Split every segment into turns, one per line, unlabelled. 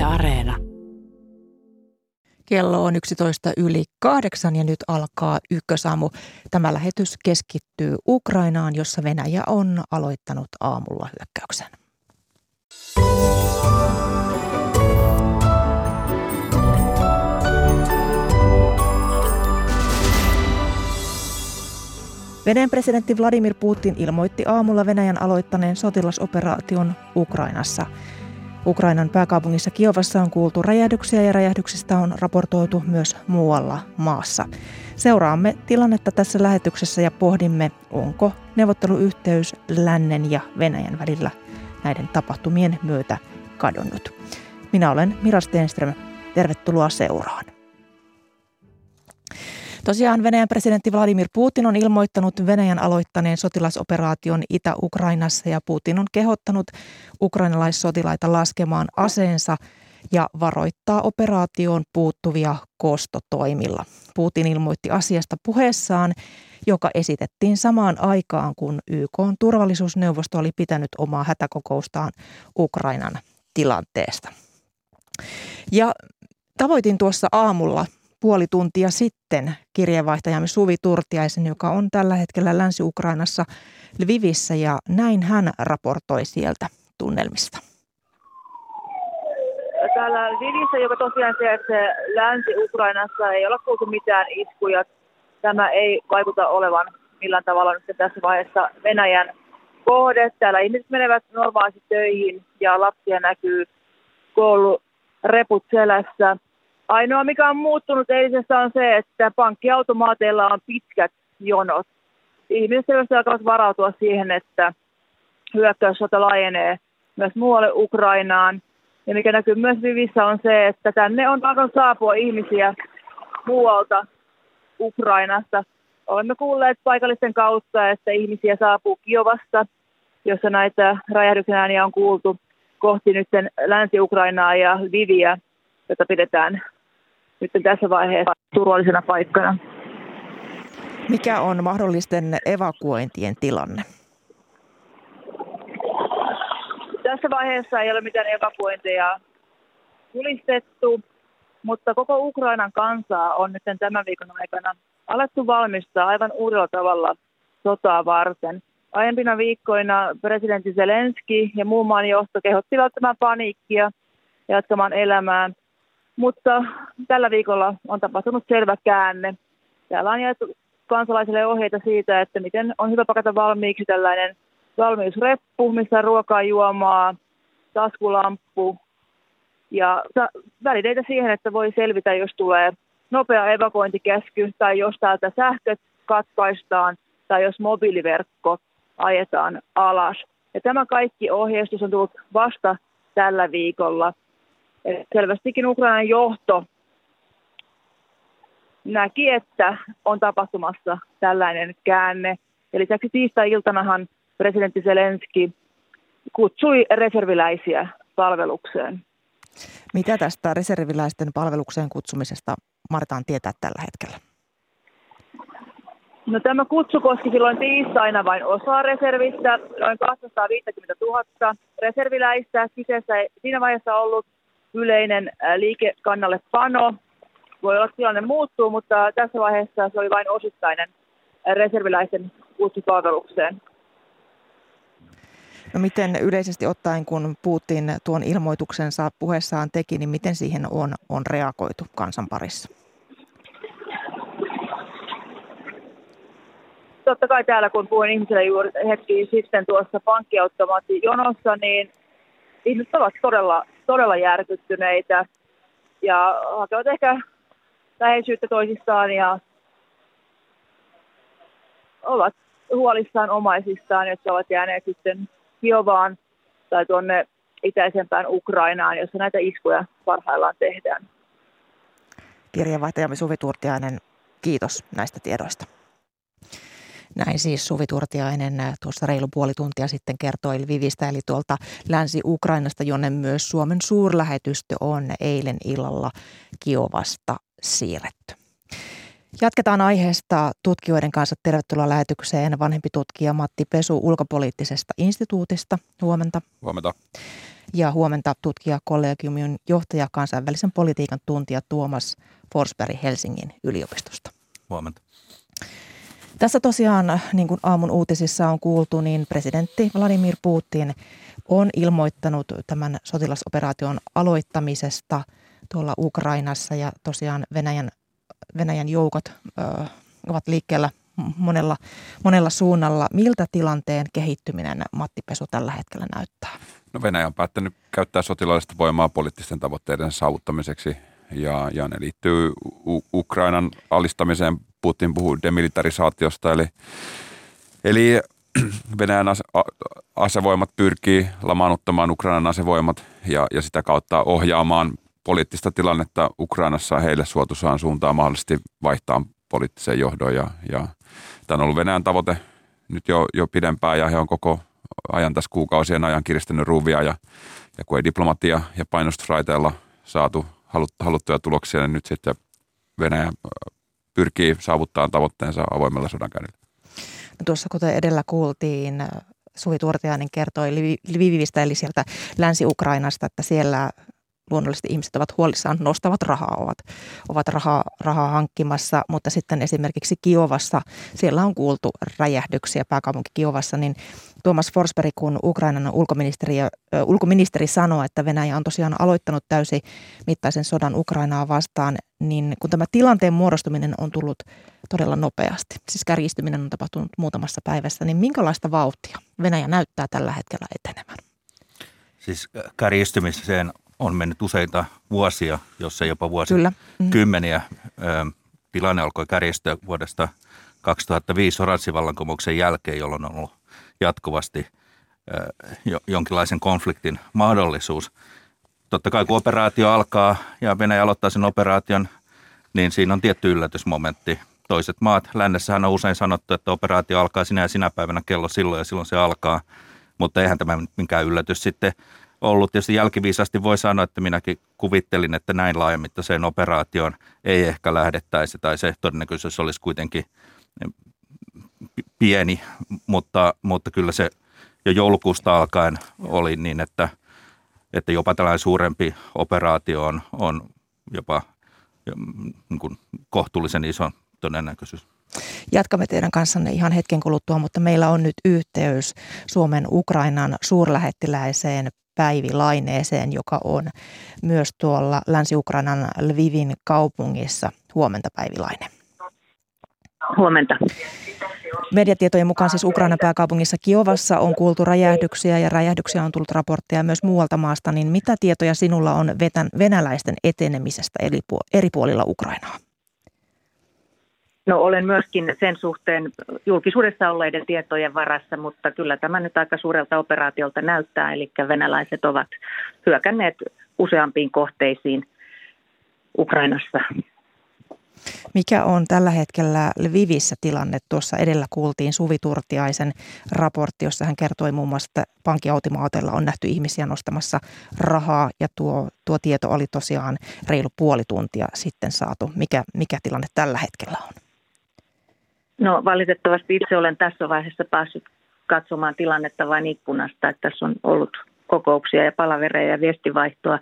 Yle Areena.
Kello on 11 yli kahdeksan ja nyt alkaa ykkösaamu. Tämä lähetys keskittyy Ukrainaan, jossa Venäjä on aloittanut aamulla hyökkäyksen. Venäjän presidentti Vladimir Putin ilmoitti aamulla Venäjän aloittaneen sotilasoperaation Ukrainassa. Ukrainan pääkaupungissa Kiovassa on kuultu räjähdyksiä ja räjähdyksistä on raportoitu myös muualla maassa. Seuraamme tilannetta tässä lähetyksessä ja pohdimme, onko neuvotteluyhteys lännen ja Venäjän välillä näiden tapahtumien myötä kadonnut. Minä olen Mira Stenström. Tervetuloa seuraan. Tosiaan Venäjän presidentti Vladimir Putin on ilmoittanut Venäjän aloittaneen sotilasoperaation Itä-Ukrainassa ja Putin on kehottanut ukrainalaissotilaita laskemaan aseensa ja varoittaa operaatioon puuttuvia kostotoimilla. Putin ilmoitti asiasta puheessaan, joka esitettiin samaan aikaan, kun YK turvallisuusneuvosto oli pitänyt omaa hätäkokoustaan Ukrainan tilanteesta. Ja tavoitin tuossa aamulla puoli tuntia sitten kirjeenvaihtajamme Suvi Turtiaisen, joka on tällä hetkellä Länsi-Ukrainassa Lvivissä ja näin hän raportoi sieltä tunnelmista.
Täällä Lvivissä, joka tosiaan sijaitsee Länsi-Ukrainassa, ei ole kuultu mitään iskuja. Tämä ei vaikuta olevan millään tavalla nyt tässä vaiheessa Venäjän kohde. Täällä ihmiset menevät normaalisti töihin ja lapsia näkyy koulureput selässä – Ainoa, mikä on muuttunut eilisestä on se, että pankkiautomaateilla on pitkät jonot. Ihmiset selvästi alkavat varautua siihen, että hyökkäyssota laajenee myös muualle Ukrainaan. Ja mikä näkyy myös Vivissä on se, että tänne on alkanut saapua ihmisiä muualta Ukrainasta. Olemme kuulleet paikallisten kautta, että ihmisiä saapuu Kiovasta, jossa näitä räjähdyksen ääniä on kuultu kohti nyt Länsi-Ukrainaa ja Viviä, jota pidetään nyt tässä vaiheessa turvallisena paikkana.
Mikä on mahdollisten evakuointien tilanne?
Tässä vaiheessa ei ole mitään evakuointeja julistettu, mutta koko Ukrainan kansaa on nyt tämän viikon aikana alettu valmistaa aivan uudella tavalla sotaa varten. Aiempina viikkoina presidentti Zelenski ja muun maan johto kehottivat tämän paniikkia jatkamaan elämää. Mutta tällä viikolla on tapahtunut selvä käänne. Täällä on jaettu kansalaisille ohjeita siitä, että miten on hyvä pakata valmiiksi tällainen valmiusreppu, missä on ruokaa, juomaa, taskulamppu ja välineitä siihen, että voi selvitä, jos tulee nopea evakuointikäsky tai jos täältä sähköt katkaistaan tai jos mobiiliverkko ajetaan alas. Ja tämä kaikki ohjeistus on tullut vasta tällä viikolla. Selvästikin Ukrainan johto näki, että on tapahtumassa tällainen käänne. Ja lisäksi tiistai-iltanahan presidentti Zelenski kutsui reserviläisiä palvelukseen.
Mitä tästä reserviläisten palvelukseen kutsumisesta Martaan tietää tällä hetkellä?
No, tämä kutsu koski silloin tiistaina vain osaa reservistä, noin 250 000 reserviläistä. Kyseessä ei siinä vaiheessa ollut yleinen liikekannalle pano. Voi olla, että tilanne muuttuu, mutta tässä vaiheessa se oli vain osittainen reserviläisen kutsupalvelukseen.
No miten yleisesti ottaen, kun Putin tuon ilmoituksensa puheessaan teki, niin miten siihen on, on reagoitu kansan parissa?
Totta kai täällä, kun puhuin ihmisille juuri hetki sitten tuossa pankkiautomaattijonossa, niin ihmiset ovat todella, todella järkyttyneitä ja hakevat ehkä läheisyyttä toisistaan ja ovat huolissaan omaisistaan, jotka ovat jääneet sitten Kiovaan tai tuonne itäisempään Ukrainaan, jossa näitä iskuja parhaillaan tehdään.
Kirjeenvaihtajamme Suvi Turtiainen, kiitos näistä tiedoista. Näin siis Suvi Turtiainen äh, tuossa reilu puoli tuntia sitten kertoi Lvivistä, eli tuolta Länsi-Ukrainasta, jonne myös Suomen suurlähetystö on eilen illalla Kiovasta siirretty. Jatketaan aiheesta tutkijoiden kanssa. Tervetuloa lähetykseen vanhempi tutkija Matti Pesu ulkopoliittisesta instituutista. Huomenta.
Huomenta.
ja huomenta tutkijakollegiumin johtaja kansainvälisen politiikan tuntija Tuomas Forsberg Helsingin yliopistosta.
Huomenta.
Tässä tosiaan, niin kuin aamun uutisissa on kuultu, niin presidentti Vladimir Putin on ilmoittanut tämän sotilasoperaation aloittamisesta tuolla Ukrainassa ja tosiaan Venäjän, Venäjän joukot ö, ovat liikkeellä monella, monella suunnalla. Miltä tilanteen kehittyminen Matti Pesu tällä hetkellä näyttää?
No Venäjä on päättänyt käyttää sotilaallista voimaa poliittisten tavoitteiden saavuttamiseksi ja, ja ne liittyy U- Ukrainan alistamiseen. Putin puhuu demilitarisaatiosta, eli, eli Venäjän ase- asevoimat pyrkii lamaannuttamaan Ukrainan asevoimat ja, ja sitä kautta ohjaamaan poliittista tilannetta Ukrainassa heille suotusaan suuntaan mahdollisesti vaihtaa poliittiseen johdoon. Ja, ja tämä on ollut Venäjän tavoite nyt jo, jo pidempään ja he on koko ajan tässä kuukausien ajan kiristänyt ruuvia ja, ja kun ei diplomatia ja painostusraiteella saatu haluttuja tuloksia, niin nyt sitten Venäjä pyrkii saavuttamaan tavoitteensa avoimella sodankäynnillä.
No tuossa kuten edellä kuultiin, Suvi Tuortiainen kertoi Lvivistä eli sieltä Länsi-Ukrainasta, että siellä luonnollisesti ihmiset ovat huolissaan, nostavat rahaa, ovat, ovat rahaa, rahaa hankkimassa, mutta sitten esimerkiksi Kiovassa, siellä on kuultu räjähdyksiä pääkaupunki Kiovassa, niin Tuomas Forsberg, kun Ukrainan ulkoministeri, ulkoministeri sanoi, että Venäjä on tosiaan aloittanut täysi mittaisen sodan Ukrainaa vastaan, niin kun tämä tilanteen muodostuminen on tullut todella nopeasti, siis kärjistyminen on tapahtunut muutamassa päivässä, niin minkälaista vauhtia Venäjä näyttää tällä hetkellä etenemään?
Siis kärjistymiseen on mennyt useita vuosia, jos ei jopa vuosikymmeniä. Mm. Tilanne alkoi kärjistyä vuodesta 2005 oranssivallankumouksen jälkeen, jolloin on ollut jatkuvasti jonkinlaisen konfliktin mahdollisuus. Totta kai kun operaatio alkaa ja Venäjä aloittaa sen operaation, niin siinä on tietty yllätysmomentti. Toiset maat, lännessähän on usein sanottu, että operaatio alkaa sinä ja sinä päivänä kello silloin ja silloin se alkaa, mutta eihän tämä mikään yllätys sitten ollut. Tietysti jälkiviisasti voi sanoa, että minäkin kuvittelin, että näin laajamittaiseen operaatioon ei ehkä lähdettäisi tai se todennäköisyys olisi kuitenkin pieni, mutta, mutta kyllä se jo joulukuusta alkaen oli niin, että, että jopa tällainen suurempi operaatio on, on jopa niin kuin kohtuullisen iso todennäköisyys.
Jatkamme teidän kanssanne ihan hetken kuluttua, mutta meillä on nyt yhteys Suomen Ukrainan suurlähettiläiseen Päivi Laineeseen, joka on myös tuolla Länsi-Ukrainan Lvivin kaupungissa. Huomenta Päivi Laine.
Huomenta.
Mediatietojen mukaan siis Ukrainan pääkaupungissa Kiovassa on kuultu räjähdyksiä ja räjähdyksiä on tullut raportteja myös muualta maasta, niin mitä tietoja sinulla on venäläisten etenemisestä eri puolilla Ukrainaa?
No olen myöskin sen suhteen julkisuudessa olleiden tietojen varassa, mutta kyllä tämä nyt aika suurelta operaatiolta näyttää, eli venäläiset ovat hyökänneet useampiin kohteisiin Ukrainassa.
Mikä on tällä hetkellä Lvivissä tilanne? Tuossa edellä kuultiin Suvi Turtiaisen raportti, jossa hän kertoi muun muassa, että pankkiautomaateilla on nähty ihmisiä nostamassa rahaa ja tuo, tuo tieto oli tosiaan reilu puoli tuntia sitten saatu. Mikä, mikä tilanne tällä hetkellä on?
No valitettavasti itse olen tässä vaiheessa päässyt katsomaan tilannetta vain ikkunasta, että tässä on ollut kokouksia ja palavereja ja viestivaihtoa,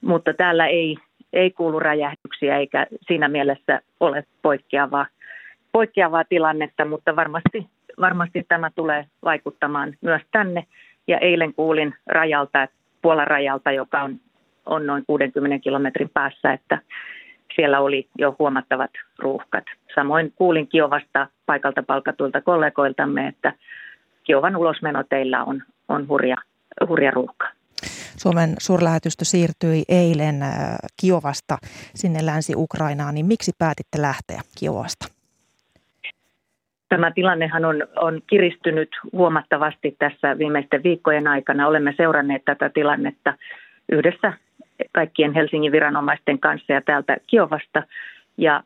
mutta täällä ei, ei kuulu räjähdyksiä eikä siinä mielessä ole poikkeavaa, poikkeavaa tilannetta, mutta varmasti, varmasti tämä tulee vaikuttamaan myös tänne. Ja eilen kuulin rajalta, Puolan rajalta, joka on, on noin 60 kilometrin päässä, että siellä oli jo huomattavat ruuhkat. Samoin kuulin Kiovasta paikalta palkatuilta kollegoiltamme, että Kiovan ulosmeno teillä on, on hurja, hurja ruuhka.
Suomen suurlähetystö siirtyi eilen äh, Kiovasta sinne Länsi-Ukrainaan, niin miksi päätitte lähteä Kiovasta?
Tämä tilannehan on, on kiristynyt huomattavasti tässä viimeisten viikkojen aikana. Olemme seuranneet tätä tilannetta yhdessä kaikkien Helsingin viranomaisten kanssa ja täältä Kiovasta. Ja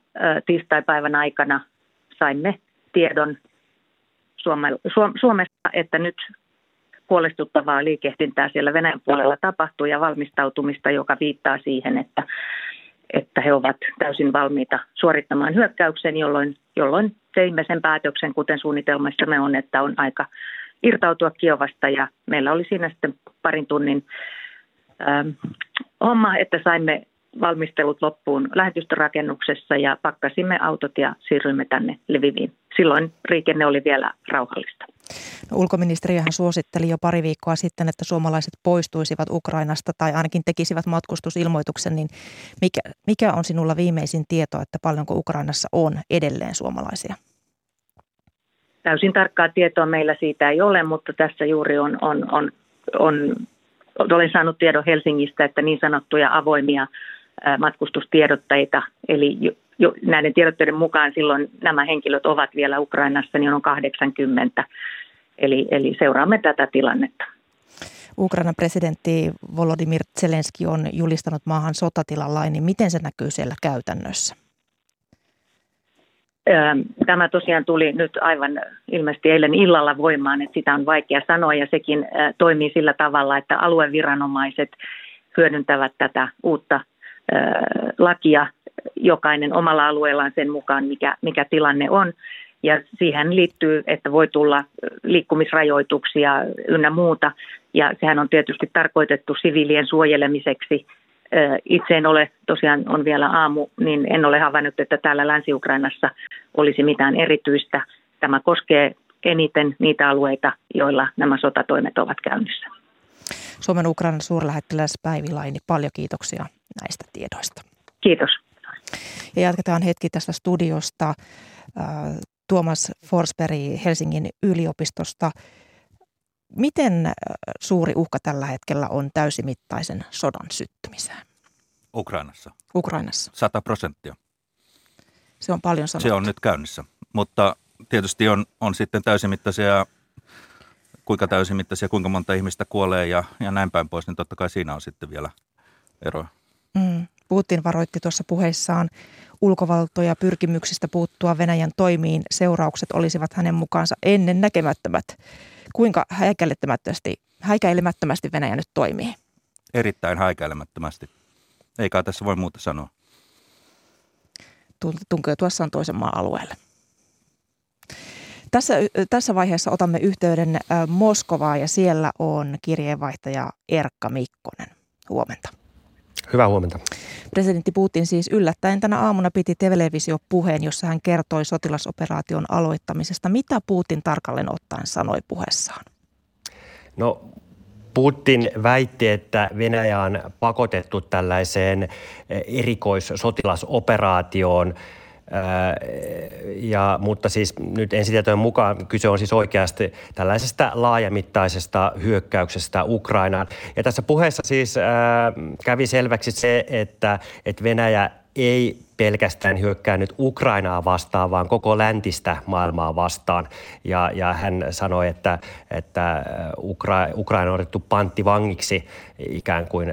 tiistaipäivän aikana saimme tiedon Suomesta, että nyt huolestuttavaa liikehdintää siellä Venäjän puolella tapahtuu ja valmistautumista, joka viittaa siihen, että, että he ovat täysin valmiita suorittamaan hyökkäyksen, jolloin, jolloin teimme sen päätöksen, kuten suunnitelmassamme on, että on aika irtautua Kiovasta ja meillä oli siinä sitten parin tunnin homma, että saimme valmistelut loppuun lähetystörakennuksessa ja pakkasimme autot ja siirryimme tänne Lviviin. Silloin liikenne oli vielä rauhallista.
No, ulkoministeriöhän suositteli jo pari viikkoa sitten, että suomalaiset poistuisivat Ukrainasta tai ainakin tekisivät matkustusilmoituksen, niin mikä, mikä on sinulla viimeisin tieto, että paljonko Ukrainassa on edelleen suomalaisia?
Täysin tarkkaa tietoa meillä siitä ei ole, mutta tässä juuri on, on, on, on olen saanut tiedon Helsingistä, että niin sanottuja avoimia matkustustiedotteita, eli jo, näiden tiedotteiden mukaan silloin nämä henkilöt ovat vielä Ukrainassa, niin on 80. Eli, eli seuraamme tätä tilannetta.
Ukrainan presidentti Volodymyr Zelenski on julistanut maahan sotatilan lain, niin miten se näkyy siellä käytännössä?
Tämä tosiaan tuli nyt aivan ilmeisesti eilen illalla voimaan, että sitä on vaikea sanoa ja sekin toimii sillä tavalla, että alueviranomaiset hyödyntävät tätä uutta lakia jokainen omalla alueellaan sen mukaan, mikä, mikä tilanne on. Ja siihen liittyy, että voi tulla liikkumisrajoituksia ynnä muuta. Ja sehän on tietysti tarkoitettu siviilien suojelemiseksi. Itse en ole, tosiaan on vielä aamu, niin en ole havainnut, että täällä Länsi-Ukrainassa olisi mitään erityistä. Tämä koskee eniten niitä alueita, joilla nämä sotatoimet ovat käynnissä.
Suomen Ukrainan suurlähettiläs Päivi Laini, paljon kiitoksia näistä tiedoista.
Kiitos.
Ja jatketaan hetki tästä studiosta. Tuomas Forsberg Helsingin yliopistosta. Miten suuri uhka tällä hetkellä on täysimittaisen sodan syttymiseen?
Ukrainassa.
Ukrainassa.
100 prosenttia.
Se on paljon sanottu.
Se on nyt käynnissä, mutta tietysti on, on sitten täysimittaisia, kuinka täysimittaisia, kuinka monta ihmistä kuolee ja, ja näin päin pois, niin totta kai siinä on sitten vielä eroa.
Mm. Putin varoitti tuossa puheessaan ulkovaltoja pyrkimyksistä puuttua Venäjän toimiin. Seuraukset olisivat hänen mukaansa ennen näkemättömät. Kuinka häikäilemättömästi, häikäilemättömästi Venäjä nyt toimii?
Erittäin häikäilemättömästi. Eikä tässä voi muuta sanoa.
Tunkeutuessaan toisen maan alueelle. Tässä, tässä vaiheessa otamme yhteyden Moskovaa ja siellä on kirjeenvaihtaja Erkka Mikkonen. Huomenta.
Hyvää huomenta.
Presidentti Putin siis yllättäen tänä aamuna piti televisiopuheen, jossa hän kertoi sotilasoperaation aloittamisesta. Mitä Putin tarkalleen ottaen sanoi puheessaan?
No Putin väitti, että Venäjä on pakotettu tällaiseen erikoissotilasoperaatioon – ja, mutta siis nyt ensitietojen mukaan kyse on siis oikeasti tällaisesta laajamittaisesta hyökkäyksestä Ukrainaan. Ja tässä puheessa siis äh, kävi selväksi se, että, että Venäjä ei pelkästään hyökkää nyt Ukrainaa vastaan, vaan koko läntistä maailmaa vastaan. Ja, ja hän sanoi, että, että Ukra, Ukraina on otettu panttivangiksi ikään kuin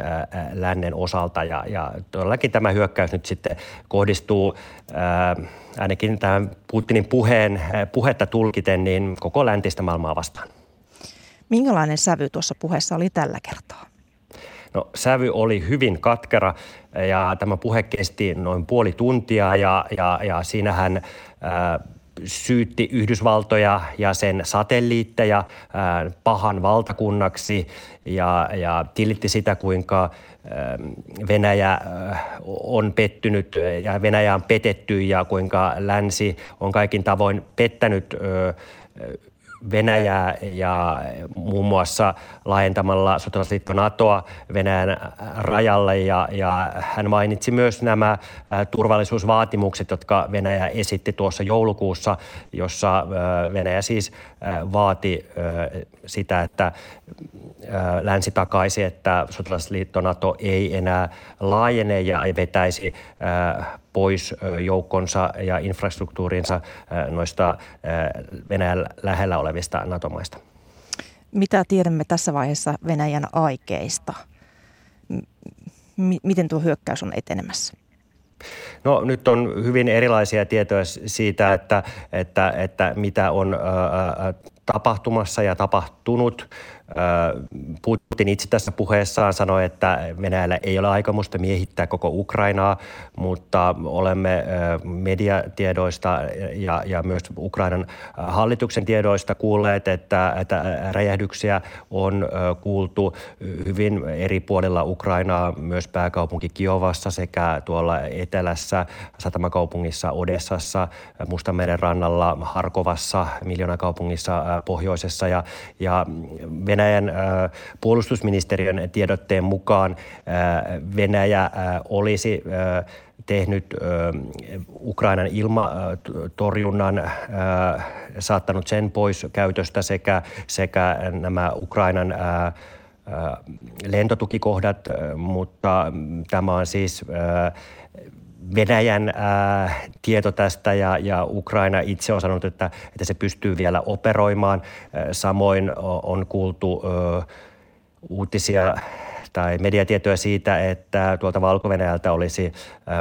lännen osalta. Ja, ja todellakin tämä hyökkäys nyt sitten kohdistuu ää, ainakin tämän Putinin puheen, puhetta tulkiten niin koko läntistä maailmaa vastaan.
Minkälainen sävy tuossa puheessa oli tällä kertaa?
No sävy oli hyvin katkera ja tämä puhe kesti noin puoli tuntia ja, ja, ja siinähän ää, syytti Yhdysvaltoja ja sen satelliitteja ää, pahan valtakunnaksi ja, ja tilitti sitä, kuinka Venäjä on pettynyt ja Venäjä on petetty ja kuinka länsi on kaikin tavoin pettänyt Venäjää ja muun muassa laajentamalla sotilasliitto NATOa Venäjän rajalle. Ja, ja hän mainitsi myös nämä turvallisuusvaatimukset, jotka Venäjä esitti tuossa joulukuussa, jossa Venäjä siis vaati sitä, että länsi takaisi, että sotilasliitto NATO ei enää laajene ja ei vetäisi pois joukkonsa ja infrastruktuurinsa noista Venäjän lähellä olevista NATO-maista.
Mitä tiedämme tässä vaiheessa Venäjän aikeista? Miten tuo hyökkäys on etenemässä?
No nyt on hyvin erilaisia tietoja siitä, että, että, että mitä on ää, tapahtumassa ja tapahtunut. Putin itse tässä puheessaan sanoi, että Venäjällä ei ole aikomusta miehittää koko Ukrainaa, mutta olemme mediatiedoista ja, ja myös Ukrainan hallituksen tiedoista kuulleet, että, että räjähdyksiä on kuultu hyvin eri puolilla Ukrainaa, myös pääkaupunki Kiovassa sekä tuolla etelässä, satamakaupungissa Odessassa, Mustanmeren rannalla, Harkovassa, miljoonakaupungissa pohjoisessa ja, ja Venäjän puolustusministeriön tiedotteen mukaan Venäjä olisi tehnyt Ukrainan ilmatorjunnan, saattanut sen pois käytöstä sekä, sekä nämä Ukrainan lentotukikohdat, mutta tämä on siis Venäjän ää, tieto tästä ja, ja Ukraina itse on sanonut, että, että se pystyy vielä operoimaan. Samoin on kuultu uutisia tai mediatietoja siitä, että tuolta valko olisi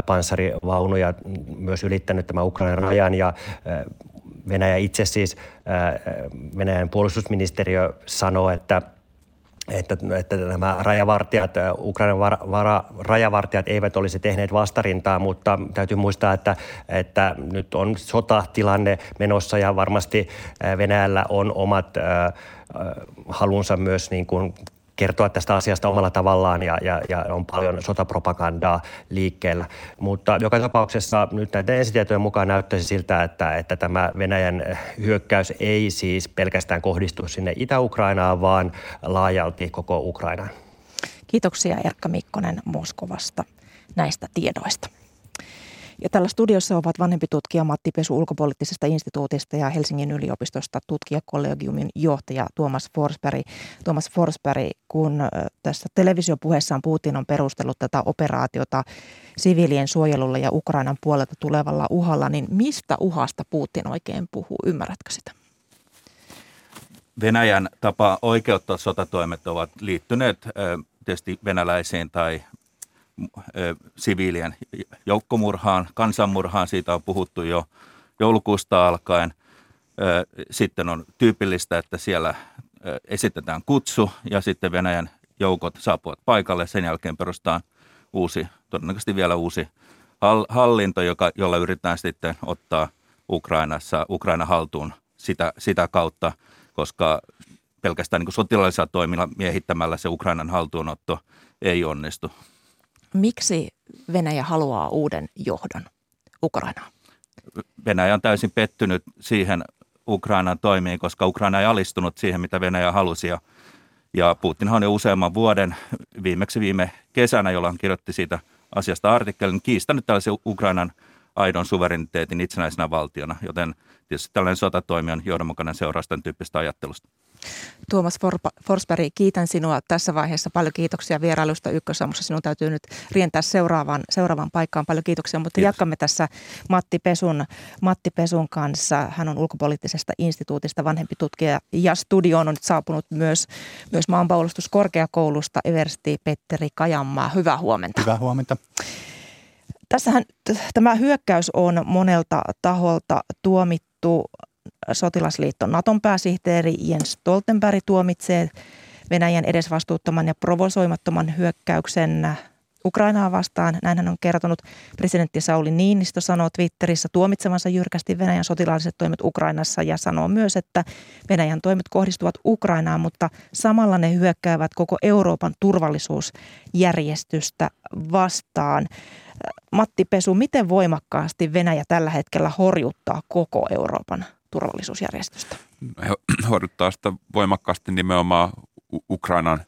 panssarivaunuja myös ylittänyt tämän Ukrainan rajan ja Venäjä itse siis, Venäjän puolustusministeriö sanoo, että – että, että nämä rajavartijat, Ukrainan var, vara, rajavartijat eivät olisi tehneet vastarintaa, mutta täytyy muistaa, että, että nyt on sotatilanne menossa ja varmasti Venäjällä on omat äh, halunsa myös niin kuin kertoa tästä asiasta omalla tavallaan ja, ja, ja on paljon sotapropagandaa liikkeellä. Mutta joka tapauksessa nyt näiden ensitietojen mukaan näyttäisi siltä, että, että tämä Venäjän hyökkäys ei siis pelkästään kohdistu sinne Itä-Ukrainaan, vaan laajalti koko Ukrainaan.
Kiitoksia Erkka Mikkonen Moskovasta näistä tiedoista. Ja tällä studiossa ovat vanhempi tutkija Matti Pesu ulkopoliittisesta instituutista ja Helsingin yliopistosta tutkijakollegiumin johtaja Tuomas Forsberg. Tuomas Forsberg, kun tässä televisiopuheessaan Putin on perustellut tätä operaatiota siviilien suojelulla ja Ukrainan puolelta tulevalla uhalla, niin mistä uhasta Putin oikein puhuu? Ymmärrätkö sitä?
Venäjän tapa oikeuttaa sotatoimet ovat liittyneet tietysti venäläisiin tai siviilien joukkomurhaan, kansanmurhaan. Siitä on puhuttu jo joulukuusta alkaen. Sitten on tyypillistä, että siellä esitetään kutsu ja sitten Venäjän joukot saapuvat paikalle. Sen jälkeen perustaan uusi, todennäköisesti vielä uusi hallinto, joka, jolla yritetään sitten ottaa Ukrainassa, Ukraina haltuun sitä, sitä kautta, koska pelkästään niin sotilaallisella toimilla miehittämällä se Ukrainan haltuunotto ei onnistu.
Miksi Venäjä haluaa uuden johdon Ukrainaan?
Venäjä on täysin pettynyt siihen Ukrainan toimiin, koska Ukraina ei alistunut siihen, mitä Venäjä halusi. Ja, ja Putinhan on jo useamman vuoden, viimeksi viime kesänä, jolloin kirjoitti siitä asiasta artikkelin, kiistänyt tällaisen Ukrainan aidon suvereniteetin itsenäisenä valtiona, joten tietysti tällainen sotatoimi on johdonmukainen seuraus tämän tyyppistä ajattelusta.
Tuomas Forsberg, kiitän sinua tässä vaiheessa. Paljon kiitoksia vierailusta Ykkösaamussa. Sinun täytyy nyt rientää seuraavaan, seuraavaan paikkaan. Paljon kiitoksia, mutta Kiitos. jatkamme tässä Matti Pesun, Matti Pesun kanssa. Hän on ulkopoliittisesta instituutista vanhempi tutkija ja studioon on nyt saapunut myös, myös maanpuolustuskorkeakoulusta Eversti Petteri Kajanmaa. Hyvää huomenta.
Hyvää huomenta.
Tässähän tämä hyökkäys on monelta taholta tuomittu sotilasliitto Naton pääsihteeri Jens Stoltenberg tuomitsee Venäjän edesvastuuttoman ja provosoimattoman hyökkäyksen Ukrainaa vastaan. Näin hän on kertonut. Presidentti Sauli Niinistö sanoo Twitterissä tuomitsevansa jyrkästi Venäjän sotilaalliset toimet Ukrainassa ja sanoo myös, että Venäjän toimet kohdistuvat Ukrainaan, mutta samalla ne hyökkäävät koko Euroopan turvallisuusjärjestystä vastaan. Matti Pesu, miten voimakkaasti Venäjä tällä hetkellä horjuttaa koko Euroopan turvallisuusjärjestystä?
He horjuttaa sitä voimakkaasti nimenomaan Ukrainan,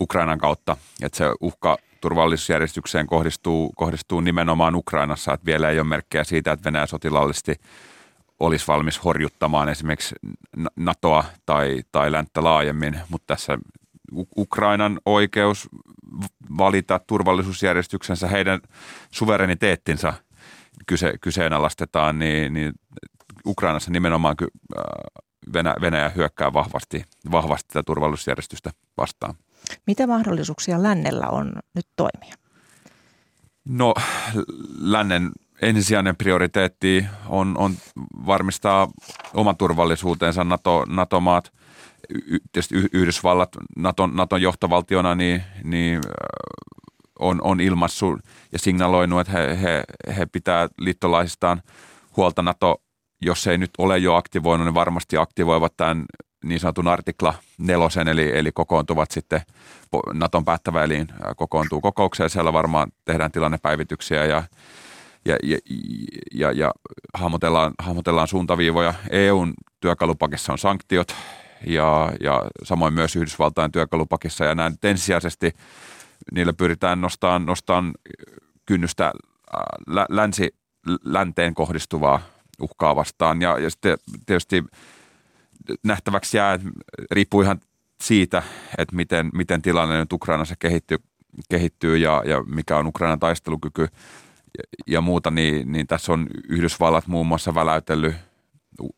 Ukrainan kautta, että se uhka turvallisuusjärjestykseen kohdistuu, kohdistuu nimenomaan Ukrainassa, että vielä ei ole merkkejä siitä, että Venäjä sotilaallisesti olisi valmis horjuttamaan esimerkiksi NATOa tai, tai länttä laajemmin, mutta tässä Ukrainan oikeus valita turvallisuusjärjestyksensä, heidän suvereniteettinsa kyse, kyseenalaistetaan, niin, niin Ukrainassa nimenomaan Venäjä, Venäjä hyökkää vahvasti, vahvasti tätä turvallisuusjärjestystä vastaan.
Mitä mahdollisuuksia lännellä on nyt toimia?
No lännen ensisijainen prioriteetti on, on varmistaa oman turvallisuutensa NATO, NATO-maat tietysti Yhdysvallat Naton, Naton johtovaltiona niin, niin on, on ilmassut ja signaloinut, että he, he, he pitää liittolaisistaan huolta NATO, jos ei nyt ole jo aktivoinut, niin varmasti aktivoivat tämän niin sanotun artikla nelosen, eli, eli kokoontuvat sitten Naton päättäväeliin kokoontuu kokoukseen. Siellä varmaan tehdään tilannepäivityksiä ja, ja, ja, ja, ja hahmotellaan, hahmotellaan suuntaviivoja. EUn työkalupakissa on sanktiot ja, ja samoin myös Yhdysvaltain työkalupakissa ja näin ensisijaisesti niillä pyritään nostamaan, nostamaan kynnystä länsi, länteen kohdistuvaa uhkaa vastaan ja, ja sitten tietysti nähtäväksi jää, riippuu ihan siitä, että miten, miten tilanne nyt Ukrainassa kehittyy, kehittyy ja, ja mikä on Ukrainan taistelukyky ja, ja muuta, niin, niin tässä on Yhdysvallat muun muassa väläytellyt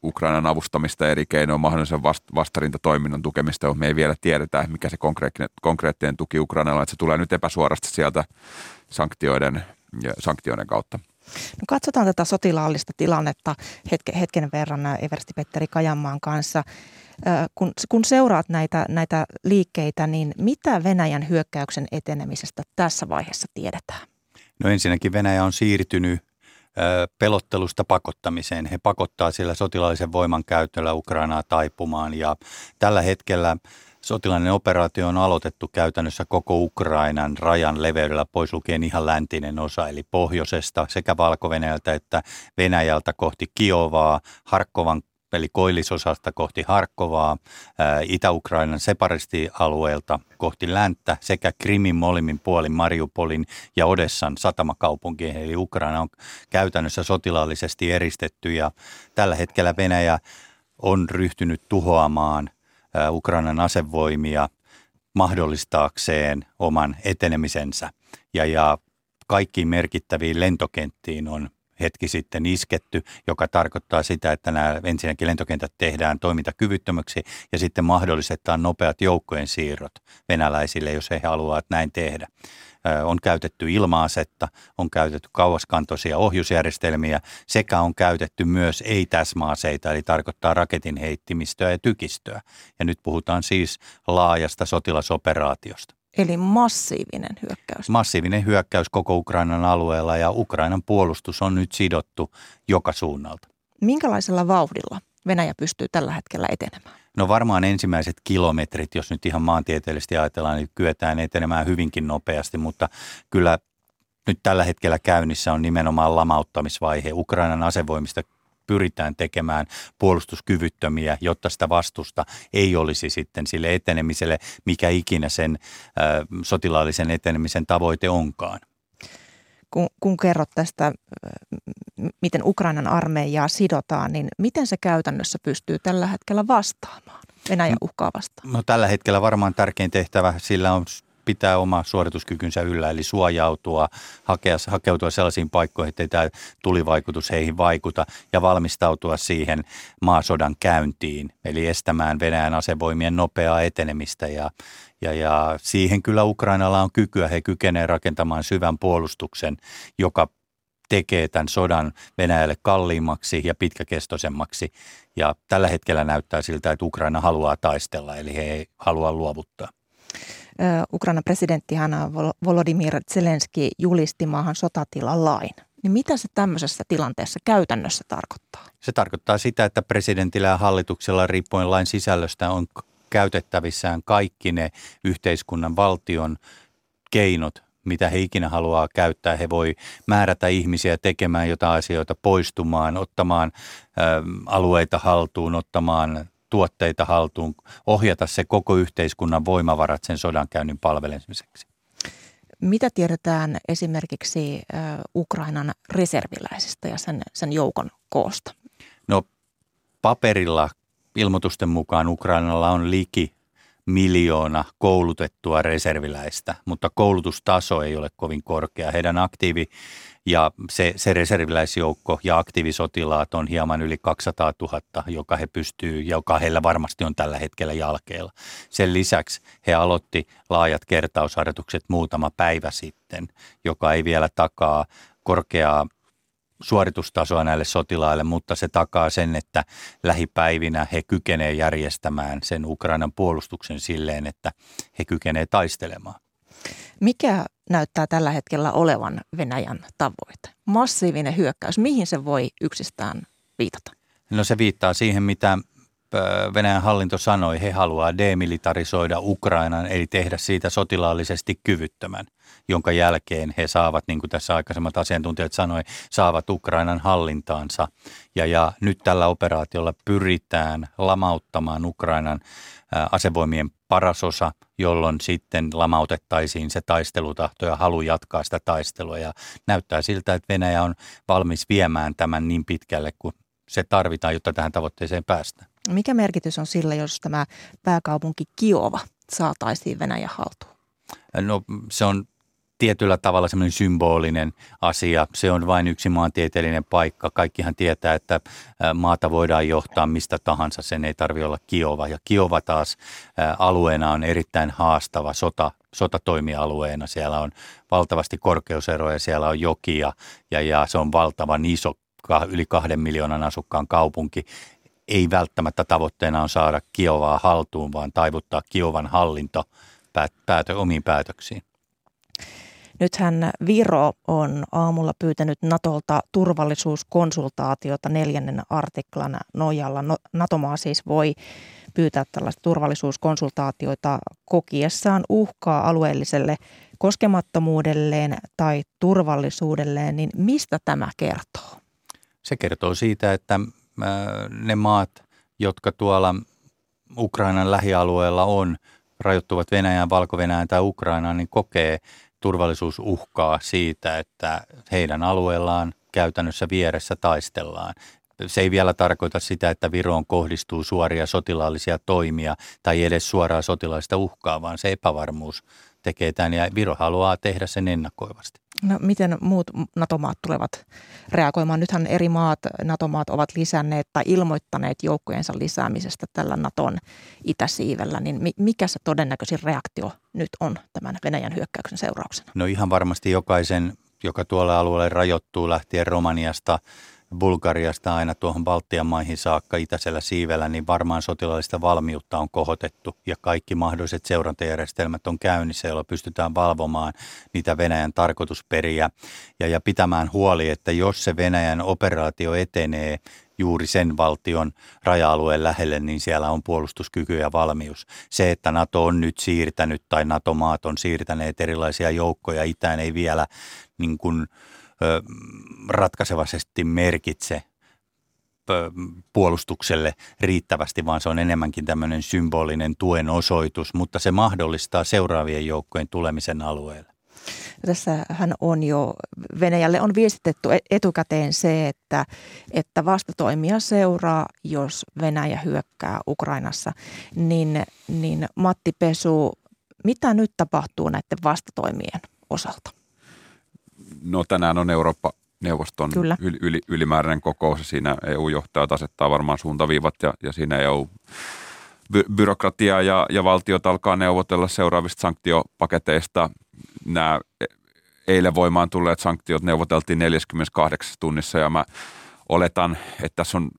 Ukrainan avustamista eri keinoin mahdollisen vast, vastarintatoiminnan tukemista, mutta me ei vielä tiedetä, mikä se konkreettinen, konkreettinen tuki Ukrainalle on, että se tulee nyt epäsuorasti sieltä sanktioiden, sanktioiden kautta.
No katsotaan tätä sotilaallista tilannetta hetken, hetken verran Eversti Petteri Kajanmaan kanssa. Kun, kun seuraat näitä, näitä liikkeitä, niin mitä Venäjän hyökkäyksen etenemisestä tässä vaiheessa tiedetään?
No ensinnäkin Venäjä on siirtynyt pelottelusta pakottamiseen. He pakottaa sillä sotilaallisen voiman käytöllä Ukrainaa taipumaan ja tällä hetkellä sotilainen operaatio on aloitettu käytännössä koko Ukrainan rajan leveydellä, pois lukien ihan läntinen osa, eli pohjoisesta sekä valko että Venäjältä kohti Kiovaa, Harkkovan eli koillisosasta kohti Harkkovaa, Itä-Ukrainan separistialueelta kohti länttä sekä Krimin molemmin puolin Mariupolin ja Odessan satamakaupunkien. Eli Ukraina on käytännössä sotilaallisesti eristetty ja tällä hetkellä Venäjä on ryhtynyt tuhoamaan Ukrainan asevoimia mahdollistaakseen oman etenemisensä. Ja, ja kaikkiin merkittäviin lentokenttiin on hetki sitten isketty, joka tarkoittaa sitä, että nämä ensinnäkin lentokentät tehdään toimintakyvyttömäksi ja sitten mahdollistetaan nopeat joukkojen siirrot venäläisille, jos he haluavat näin tehdä. On käytetty ilmaasetta, on käytetty kauaskantoisia ohjusjärjestelmiä sekä on käytetty myös ei-täsmäaseita, eli tarkoittaa raketin heittimistöä ja tykistöä. Ja nyt puhutaan siis laajasta sotilasoperaatiosta.
Eli massiivinen hyökkäys.
Massiivinen hyökkäys koko Ukrainan alueella ja Ukrainan puolustus on nyt sidottu joka suunnalta.
Minkälaisella vauhdilla Venäjä pystyy tällä hetkellä etenemään?
No varmaan ensimmäiset kilometrit, jos nyt ihan maantieteellisesti ajatellaan, niin kyetään etenemään hyvinkin nopeasti, mutta kyllä nyt tällä hetkellä käynnissä on nimenomaan lamauttamisvaihe. Ukrainan asevoimista pyritään tekemään puolustuskyvyttömiä, jotta sitä vastusta ei olisi sitten sille etenemiselle, mikä ikinä sen ö, sotilaallisen etenemisen tavoite onkaan.
Kun, kun kerrot tästä, miten Ukrainan armeijaa sidotaan, niin miten se käytännössä pystyy tällä hetkellä vastaamaan Venäjän uhkaa vastaan?
No, tällä hetkellä varmaan tärkein tehtävä sillä on pitää oma suorituskykynsä yllä, eli suojautua, hakea, hakeutua sellaisiin paikkoihin, että ei tämä tulivaikutus heihin vaikuta ja valmistautua siihen maasodan käyntiin, eli estämään Venäjän asevoimien nopeaa etenemistä ja, ja, ja siihen kyllä Ukrainalla on kykyä, he kykenevät rakentamaan syvän puolustuksen, joka tekee tämän sodan Venäjälle kalliimmaksi ja pitkäkestoisemmaksi. Ja tällä hetkellä näyttää siltä, että Ukraina haluaa taistella, eli he ei halua luovuttaa.
Ukrainan presidentti Hanna Volodymyr Zelenski julisti maahan sotatilan lain. Niin mitä se tämmöisessä tilanteessa käytännössä tarkoittaa?
Se tarkoittaa sitä, että presidentillä ja hallituksella riippuen lain sisällöstä on käytettävissään kaikki ne yhteiskunnan valtion keinot, mitä he ikinä haluaa käyttää. He voi määrätä ihmisiä tekemään jotain asioita, poistumaan, ottamaan ä, alueita haltuun, ottamaan tuotteita haltuun, ohjata se koko yhteiskunnan voimavarat sen sodankäynnin palvelemiseksi.
Mitä tiedetään esimerkiksi Ukrainan reserviläisistä ja sen, sen joukon koosta?
No paperilla ilmoitusten mukaan Ukrainalla on liki miljoona koulutettua reserviläistä, mutta koulutustaso ei ole kovin korkea. Heidän aktiivi ja se, se reserviläisjoukko ja aktiivisotilaat on hieman yli 200 000, joka he pystyy, joka heillä varmasti on tällä hetkellä jalkeilla. Sen lisäksi he aloitti laajat kertausharjoitukset muutama päivä sitten, joka ei vielä takaa korkeaa suoritustasoa näille sotilaille, mutta se takaa sen, että lähipäivinä he kykenevät järjestämään sen Ukrainan puolustuksen silleen, että he kykenevät taistelemaan.
Mikä näyttää tällä hetkellä olevan Venäjän tavoite? Massiivinen hyökkäys, mihin se voi yksistään viitata?
No se viittaa siihen, mitä Venäjän hallinto sanoi, he haluaa demilitarisoida Ukrainan, eli tehdä siitä sotilaallisesti kyvyttömän, jonka jälkeen he saavat, niin kuin tässä aikaisemmat asiantuntijat sanoi, saavat Ukrainan hallintaansa. Ja, ja nyt tällä operaatiolla pyritään lamauttamaan Ukrainan asevoimien parasosa, jolloin sitten lamautettaisiin se taistelutahto ja halu jatkaa sitä taistelua. Ja näyttää siltä, että Venäjä on valmis viemään tämän niin pitkälle kuin se tarvitaan, jotta tähän tavoitteeseen päästään.
Mikä merkitys on sillä, jos tämä pääkaupunki Kiova saataisiin Venäjän haltuun?
No se on tietyllä tavalla semmoinen symbolinen asia. Se on vain yksi maantieteellinen paikka. Kaikkihan tietää, että maata voidaan johtaa mistä tahansa. Sen ei tarvitse olla Kiova. Ja Kiova taas alueena on erittäin haastava sota, sotatoimialueena. Siellä on valtavasti korkeuseroja, siellä on jokia ja, ja se on valtavan iso yli kahden miljoonan asukkaan kaupunki. Ei välttämättä tavoitteena on saada Kiovaa haltuun, vaan taivuttaa Kiovan hallinto päätö, omiin päätöksiin.
Nythän Viro on aamulla pyytänyt Natolta turvallisuuskonsultaatiota neljännen artiklan nojalla. No, Natomaa siis voi pyytää tällaista turvallisuuskonsultaatioita kokiessaan uhkaa alueelliselle koskemattomuudelleen tai turvallisuudelleen, niin mistä tämä kertoo?
Se kertoo siitä, että ne maat, jotka tuolla Ukrainan lähialueella on, rajoittuvat Venäjään, Valko-Venäjään tai Ukrainaan, niin kokee turvallisuusuhkaa siitä, että heidän alueellaan käytännössä vieressä taistellaan. Se ei vielä tarkoita sitä, että Viroon kohdistuu suoria sotilaallisia toimia tai edes suoraa sotilaista uhkaa, vaan se epävarmuus tekee tämän ja Viro haluaa tehdä sen ennakoivasti.
No, miten muut NATO-maat tulevat reagoimaan? Nythän eri maat, NATO-maat ovat lisänneet tai ilmoittaneet joukkojensa lisäämisestä tällä Naton itäsiivellä, niin mikä se todennäköisin reaktio nyt on tämän Venäjän hyökkäyksen seurauksena?
No ihan varmasti jokaisen, joka tuolla alueelle rajoittuu lähtien Romaniasta – Bulgariasta aina tuohon Baltian maihin saakka itäisellä siivellä, niin varmaan sotilaallista valmiutta on kohotettu ja kaikki mahdolliset seurantajärjestelmät on käynnissä, joilla pystytään valvomaan niitä Venäjän tarkoitusperiä ja, ja pitämään huoli, että jos se Venäjän operaatio etenee juuri sen valtion raja-alueen lähelle, niin siellä on puolustuskyky ja valmius. Se, että NATO on nyt siirtänyt tai NATO-maat on siirtäneet erilaisia joukkoja itään, ei vielä niin kuin, ratkaisevasti merkitse puolustukselle riittävästi, vaan se on enemmänkin tämmöinen symbolinen tuen osoitus, mutta se mahdollistaa seuraavien joukkojen tulemisen alueelle.
Tässähän on jo, Venäjälle on viestitetty e-, etukäteen se, että, että vastatoimia seuraa, jos Venäjä hyökkää Ukrainassa. Niin, niin Matti Pesu, mitä nyt tapahtuu näiden vastatoimien osalta?
No tänään on Eurooppa-neuvoston yl, yl, ylimääräinen kokous ja siinä EU-johtajat asettaa varmaan suuntaviivat ja, ja siinä EU by, byrokratia ja, ja valtiot alkaa neuvotella seuraavista sanktiopaketeista. Nämä eilen voimaan tulleet sanktiot neuvoteltiin 48 tunnissa ja mä oletan, että tässä on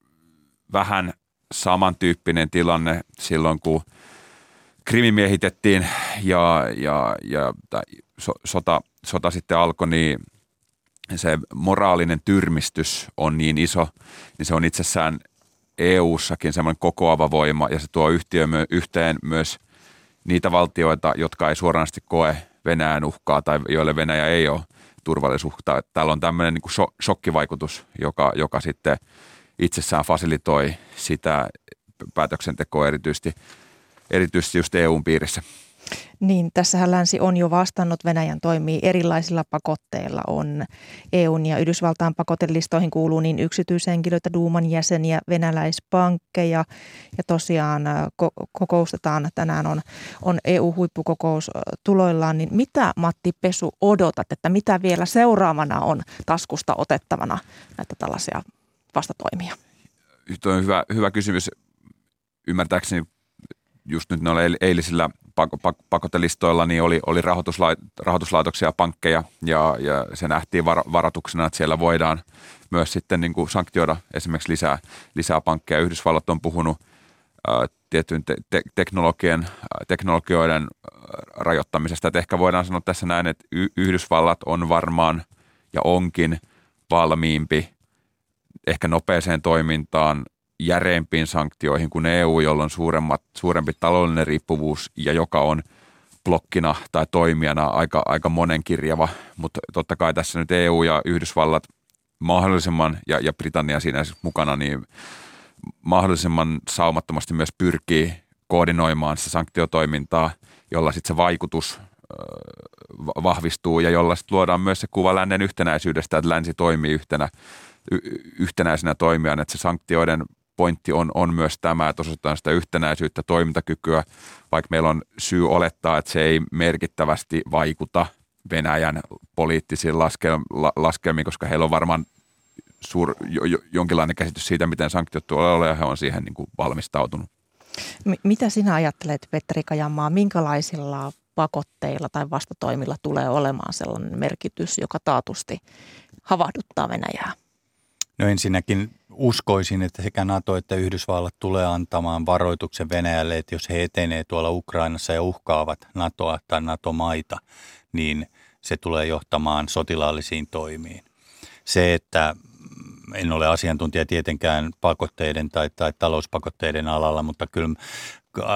vähän samantyyppinen tilanne silloin, kun Krimi miehitettiin ja, ja, ja so, sota, sota sitten alkoi, niin se moraalinen tyrmistys on niin iso, niin se on itsessään EU-sakin semmoinen kokoava voima ja se tuo yhtiö my, yhteen myös niitä valtioita, jotka ei suoranaisesti koe Venäjän uhkaa tai joille Venäjä ei ole turvallisuutta. Täällä on tämmöinen niin kuin shokkivaikutus, joka, joka sitten itsessään fasilitoi sitä päätöksentekoa erityisesti, erityisesti just EUn piirissä.
Niin, tässähän länsi on jo vastannut. Venäjän toimii erilaisilla pakotteilla. On EUn ja Yhdysvaltain pakotelistoihin kuuluu niin yksityishenkilöitä, Duuman jäseniä, venäläispankkeja. Ja tosiaan ko- kokoustetaan, tänään on, on EU-huippukokous tuloillaan. Niin mitä Matti Pesu odotat, että mitä vielä seuraavana on taskusta otettavana näitä tällaisia vastatoimia?
Tuo on hyvä, hyvä kysymys. Ymmärtääkseni just nyt noilla eilisillä pakotelistoilla niin oli, oli rahoituslait, rahoituslaitoksia ja pankkeja ja, ja se nähtiin var, varatuksena, että siellä voidaan myös sitten niin kuin sanktioida esimerkiksi lisää, lisää pankkeja. Yhdysvallat on puhunut ää, tietyn te- te- teknologian, teknologioiden rajoittamisesta. Että ehkä voidaan sanoa tässä näin, että y- Yhdysvallat on varmaan ja onkin valmiimpi ehkä nopeeseen toimintaan järeimpiin sanktioihin kuin EU, jolla on suuremmat, suurempi taloudellinen riippuvuus ja joka on blokkina tai toimijana aika, aika monenkirjava. Mutta totta kai tässä nyt EU ja Yhdysvallat mahdollisimman, ja, ja Britannia siinä siis mukana, niin mahdollisimman saumattomasti myös pyrkii koordinoimaan se sanktiotoimintaa, jolla sitten se vaikutus vahvistuu ja jolla sitten luodaan myös se kuva lännen yhtenäisyydestä, että länsi toimii yhtenä, yhtenäisenä toimijana, että se sanktioiden pointti on, on myös tämä, että osoitetaan sitä yhtenäisyyttä, toimintakykyä, vaikka meillä on syy olettaa, että se ei merkittävästi vaikuta Venäjän poliittisiin laskelmiin, koska heillä on varmaan suur, jo, jo, jonkinlainen käsitys siitä, miten sanktiot tulee olla, ja he on siihen niin kuin valmistautunut.
M- mitä sinä ajattelet, Petteri Kajamaa, minkälaisilla pakotteilla tai vastatoimilla tulee olemaan sellainen merkitys, joka taatusti havahduttaa Venäjää?
No ensinnäkin uskoisin, että sekä NATO että Yhdysvallat tulee antamaan varoituksen Venäjälle, että jos he etenee tuolla Ukrainassa ja uhkaavat NATOa tai NATO-maita, niin se tulee johtamaan sotilaallisiin toimiin. Se, että en ole asiantuntija tietenkään pakotteiden tai, tai talouspakotteiden alalla, mutta kyllä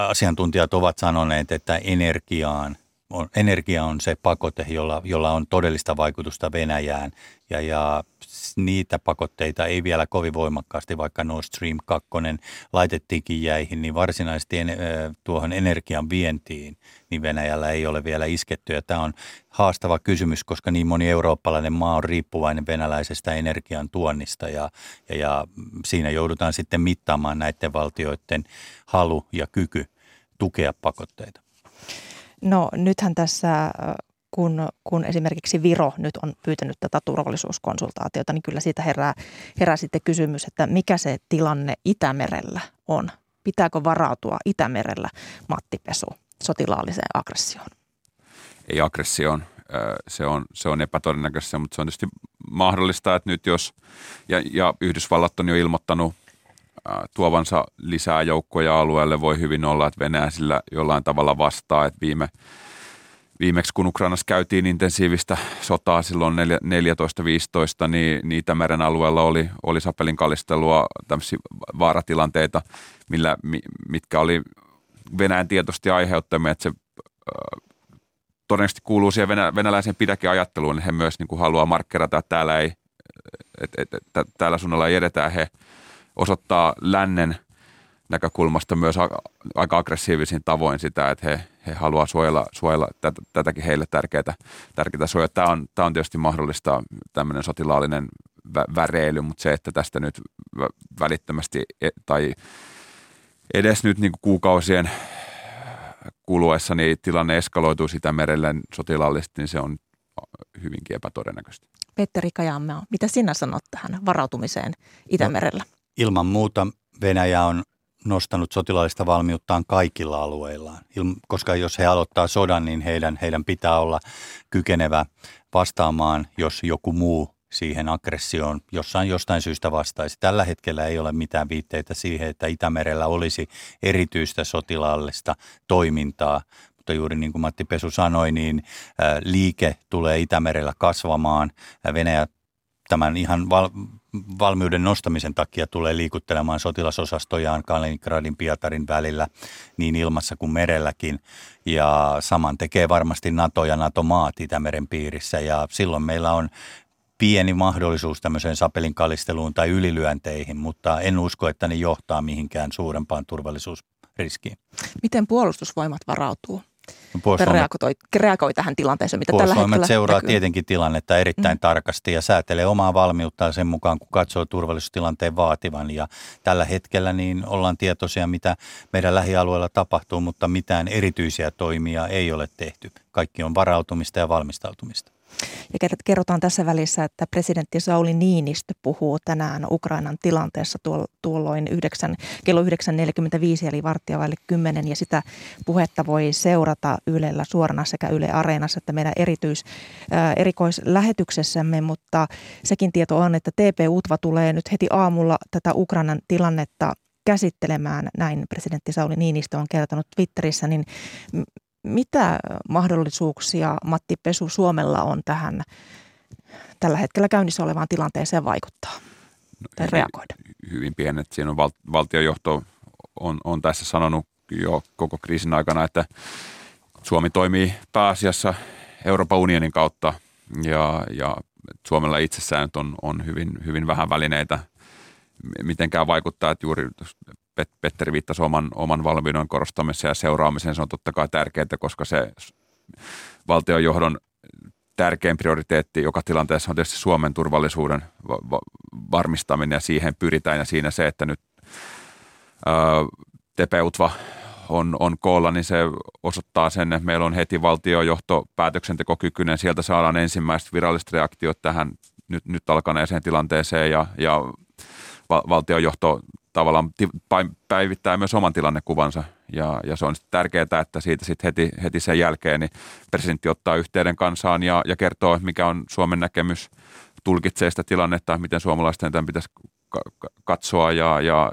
asiantuntijat ovat sanoneet, että energiaan on, energia on se pakote, jolla, jolla on todellista vaikutusta Venäjään. Ja, ja niitä pakotteita ei vielä kovin voimakkaasti, vaikka Nord Stream 2 laitettiinkin jäihin, niin varsinaisesti en, tuohon energian vientiin niin Venäjällä ei ole vielä isketty. Ja tämä on haastava kysymys, koska niin moni eurooppalainen maa on riippuvainen venäläisestä energian tuonnista ja, ja, ja siinä joudutaan sitten mittaamaan näiden valtioiden halu ja kyky tukea pakotteita.
No nythän tässä kun, kun esimerkiksi Viro nyt on pyytänyt tätä turvallisuuskonsultaatiota, niin kyllä siitä herää, herää sitten kysymys, että mikä se tilanne Itämerellä on. Pitääkö varautua Itämerellä Mattipesu sotilaalliseen aggressioon?
Ei aggressioon. Se on, se on epätodennäköistä, mutta se on tietysti mahdollista, että nyt jos, ja, ja Yhdysvallat on jo ilmoittanut tuovansa lisää joukkoja alueelle, voi hyvin olla, että Venäjä sillä jollain tavalla vastaa, että viime, viimeksi kun Ukrainassa käytiin intensiivistä sotaa silloin 14-15, niin, niin Itämeren alueella oli, oli sapelin kallistelua, tämmöisiä vaaratilanteita, millä, mitkä oli Venäjän tietoisesti aiheuttamia, että se todennäköisesti kuuluu siihen venä, venäläiseen pidäkeajatteluun, niin he myös niin kuin haluaa markkerata, että täällä, ei, että, että, että täällä suunnalla ei edetä. He osoittaa lännen näkökulmasta myös aika aggressiivisin tavoin sitä, että he, he haluaa suojella, suojella tätä, tätäkin heille tärkeää, tärkeää suojaa. Tämä on, tämä on tietysti mahdollista tämmöinen sotilaallinen vä- väreily, mutta se, että tästä nyt välittömästi e- tai edes nyt niin kuukausien kuluessa niin tilanne eskaloituu sitä merelle sotilaallisesti, niin se on hyvinkin epätodennäköistä.
Petteri Kajamme, mitä sinä sanot tähän varautumiseen Itämerellä? No,
ilman muuta Venäjä on nostanut sotilaallista valmiuttaan kaikilla alueillaan, koska jos he aloittaa sodan, niin heidän, heidän pitää olla kykenevä vastaamaan, jos joku muu siihen aggressioon jossain jostain syystä vastaisi. Tällä hetkellä ei ole mitään viitteitä siihen, että Itämerellä olisi erityistä sotilaallista toimintaa, mutta juuri niin kuin Matti Pesu sanoi, niin liike tulee Itämerellä kasvamaan. Venäjä tämän ihan val, valmiuden nostamisen takia tulee liikuttelemaan sotilasosastojaan Kaliningradin Pietarin välillä niin ilmassa kuin merelläkin. Ja saman tekee varmasti NATO ja NATO-maat Itämeren piirissä ja silloin meillä on pieni mahdollisuus tämmöiseen sapelin kalisteluun tai ylilyönteihin, mutta en usko, että ne johtaa mihinkään suurempaan turvallisuusriskiin.
Miten puolustusvoimat varautuu? No reagoi, reagoi tähän tilanteeseen, mitä tällä hetkellä
seuraa
näkyy.
tietenkin tilannetta erittäin mm. tarkasti ja säätelee omaa valmiuttaan sen mukaan, kun katsoo turvallisuustilanteen vaativan. Ja tällä hetkellä niin ollaan tietoisia, mitä meidän lähialueella tapahtuu, mutta mitään erityisiä toimia ei ole tehty. Kaikki on varautumista ja valmistautumista.
Ja kerrotaan tässä välissä, että presidentti Sauli Niinistö puhuu tänään Ukrainan tilanteessa tuolloin 9, kello 9.45 eli varttia vaille 10 ja sitä puhetta voi seurata Ylellä suorana sekä Yle Areenassa että meidän erityis, ää, erikoislähetyksessämme, mutta sekin tieto on, että TP-UTVA tulee nyt heti aamulla tätä Ukrainan tilannetta käsittelemään, näin presidentti Sauli Niinistö on kertonut Twitterissä, niin mitä mahdollisuuksia Matti Pesu Suomella on tähän tällä hetkellä käynnissä olevaan tilanteeseen vaikuttaa no, tai reagoida?
Hyvin pienet. Siinä on val- valtiojohto on, on tässä sanonut jo koko kriisin aikana, että Suomi toimii pääasiassa Euroopan unionin kautta ja, ja Suomella itsessään on, on hyvin, hyvin vähän välineitä mitenkään vaikuttaa, että juuri Petteri viittasi oman, oman valmiuden korostamiseen ja seuraamiseen. Se on totta kai tärkeää, koska se valtionjohdon tärkein prioriteetti joka tilanteessa on tietysti Suomen turvallisuuden varmistaminen ja siihen pyritään ja siinä se, että nyt Tepeutva on, on koolla, niin se osoittaa sen, että meillä on heti valtiojohto päätöksentekokykyinen. Sieltä saadaan ensimmäiset viralliset reaktiot tähän nyt, nyt alkaneeseen tilanteeseen ja, ja valtiojohto tavallaan päivittää myös oman tilannekuvansa. Ja, ja se on tärkeää, että siitä sitten heti, heti sen jälkeen niin presidentti ottaa yhteyden kansaan ja, ja kertoo, mikä on Suomen näkemys, tulkitsee sitä tilannetta, miten suomalaisten tämän pitäisi katsoa ja, ja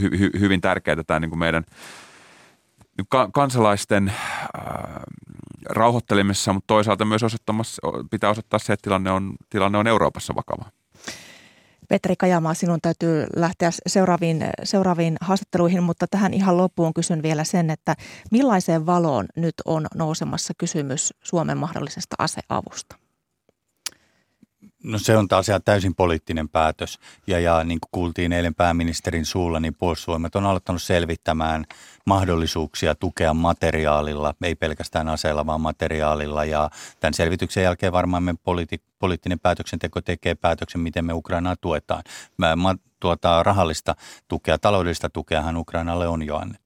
hy, hy, hyvin tärkeää tämä niin kuin meidän kansalaisten äh, rauhoittelemisessa, mutta toisaalta myös osoittamassa, pitää osoittaa se, että tilanne on, tilanne on Euroopassa vakava.
Petri Kajamaa, sinun täytyy lähteä seuraaviin, seuraaviin haastatteluihin, mutta tähän ihan loppuun kysyn vielä sen, että millaiseen valoon nyt on nousemassa kysymys Suomen mahdollisesta aseavusta?
No se on taas ihan täysin poliittinen päätös. Ja, ja niin kuin kuultiin eilen pääministerin suulla, niin puolustusvoimat on aloittanut selvittämään mahdollisuuksia tukea materiaalilla, ei pelkästään aseella, vaan materiaalilla. Ja tämän selvityksen jälkeen varmaan me poliitti, poliittinen päätöksenteko tekee päätöksen, miten me Ukrainaa tuetaan. Mä, tuota, rahallista tukea, taloudellista tukeahan Ukrainalle on jo annettu.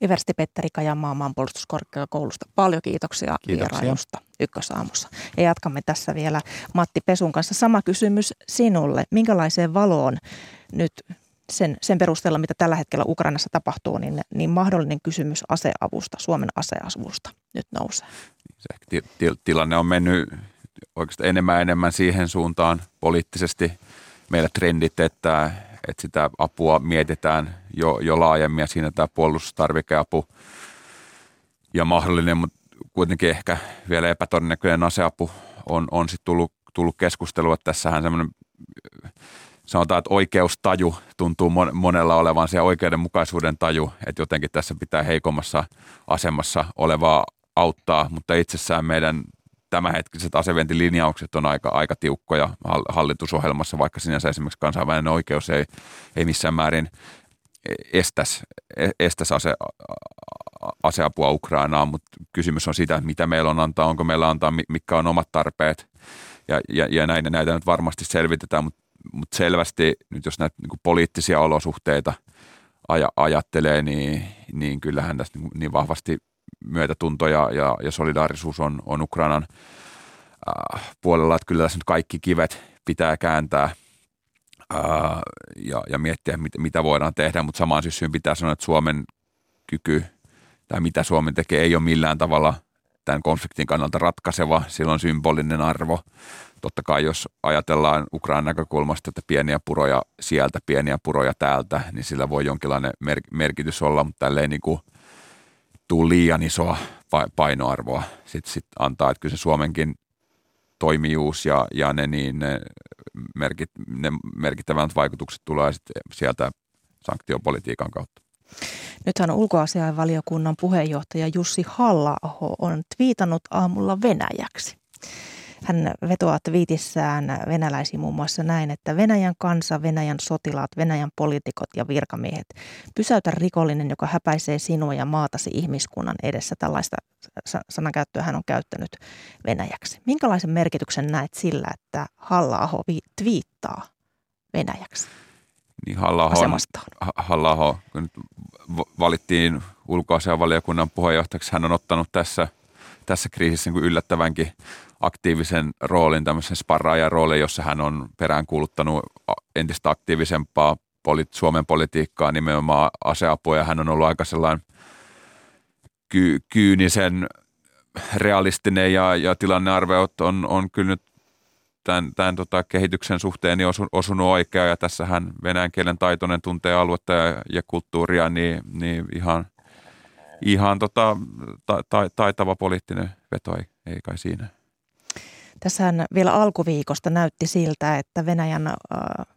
Eversti Petteri Kajamaa maanpuolustuskorkeakoulusta. Paljon kiitoksia, kiitoksia. vierailusta Ykkösaamussa. Ja jatkamme tässä vielä Matti Pesun kanssa. Sama kysymys sinulle. Minkälaiseen valoon nyt sen, sen perusteella, mitä tällä hetkellä Ukrainassa tapahtuu, niin, niin mahdollinen kysymys aseavusta, Suomen aseavusta nyt nousee?
Se, tilanne on mennyt oikeastaan enemmän enemmän siihen suuntaan poliittisesti meillä trendit, että että sitä apua mietitään jo, jo laajemmin ja siinä tämä puolustustarvikeapu ja mahdollinen, mutta kuitenkin ehkä vielä epätodennäköinen aseapu on, on sitten tullut, tullut keskustelua. Tässähän semmoinen sanotaan, että oikeustaju tuntuu monella olevan se oikeudenmukaisuuden taju, että jotenkin tässä pitää heikommassa asemassa olevaa auttaa, mutta itsessään meidän tämänhetkiset asevientilinjaukset on aika, aika tiukkoja hallitusohjelmassa, vaikka sinänsä esimerkiksi kansainvälinen oikeus ei, ei missään määrin estäisi, estäisi ase, aseapua Ukrainaan, mutta kysymys on että mitä meillä on antaa, onko meillä antaa, mitkä on omat tarpeet. Ja, ja, ja näitä, näitä nyt varmasti selvitetään, mutta, mutta selvästi nyt jos näitä niin poliittisia olosuhteita aja, ajattelee, niin, niin kyllähän tässä niin, niin vahvasti myötätunto ja, ja, ja solidaarisuus on, on Ukrainan äh, puolella, että kyllä tässä nyt kaikki kivet pitää kääntää äh, ja, ja miettiä, mit, mitä voidaan tehdä, mutta samaan syssyyn pitää sanoa, että Suomen kyky tai mitä Suomi tekee ei ole millään tavalla tämän konfliktin kannalta ratkaiseva, sillä on symbolinen arvo. Totta kai jos ajatellaan Ukrainan näkökulmasta, että pieniä puroja sieltä, pieniä puroja täältä, niin sillä voi jonkinlainen mer- merkitys olla, mutta tälleen niin kuin – tuu liian isoa painoarvoa sit, sit antaa, että kyllä se Suomenkin toimijuus ja, ja ne, niin, ne, merkit, ne merkittävät vaikutukset tulee sit sieltä sanktiopolitiikan kautta.
Nythän ulkoasiainvaliokunnan puheenjohtaja Jussi halla on twiitannut aamulla Venäjäksi. Hän vetoaa viitissään venäläisiin muun muassa näin, että Venäjän kansa, Venäjän sotilaat, Venäjän poliitikot ja virkamiehet, pysäytä rikollinen, joka häpäisee sinua ja maatasi ihmiskunnan edessä. Tällaista sanankäyttöä hän on käyttänyt venäjäksi. Minkälaisen merkityksen näet sillä, että Halla-aho twiittaa venäjäksi?
Niin Halla-aho, Halla-aho kun nyt valittiin ulkoasianvaliokunnan puheenjohtajaksi, hän on ottanut tässä, tässä kriisissä niin yllättävänkin aktiivisen roolin, tämmöisen sparraajan roolin, jossa hän on peräänkuuluttanut entistä aktiivisempaa poli- Suomen politiikkaa, nimenomaan aseapua, ja hän on ollut aika sellainen ky- kyynisen realistinen ja, ja tilannearveot on, on kyllä nyt tämän, tämän tota, kehityksen suhteen niin osu, osunut oikein ja tässähän venäjän kielen taitoinen tuntee aluetta ja, ja kulttuuria, niin, niin ihan, ihan tota, ta, ta, taitava poliittinen veto ei, ei kai siinä.
Tässähän vielä alkuviikosta näytti siltä, että Venäjän, äh,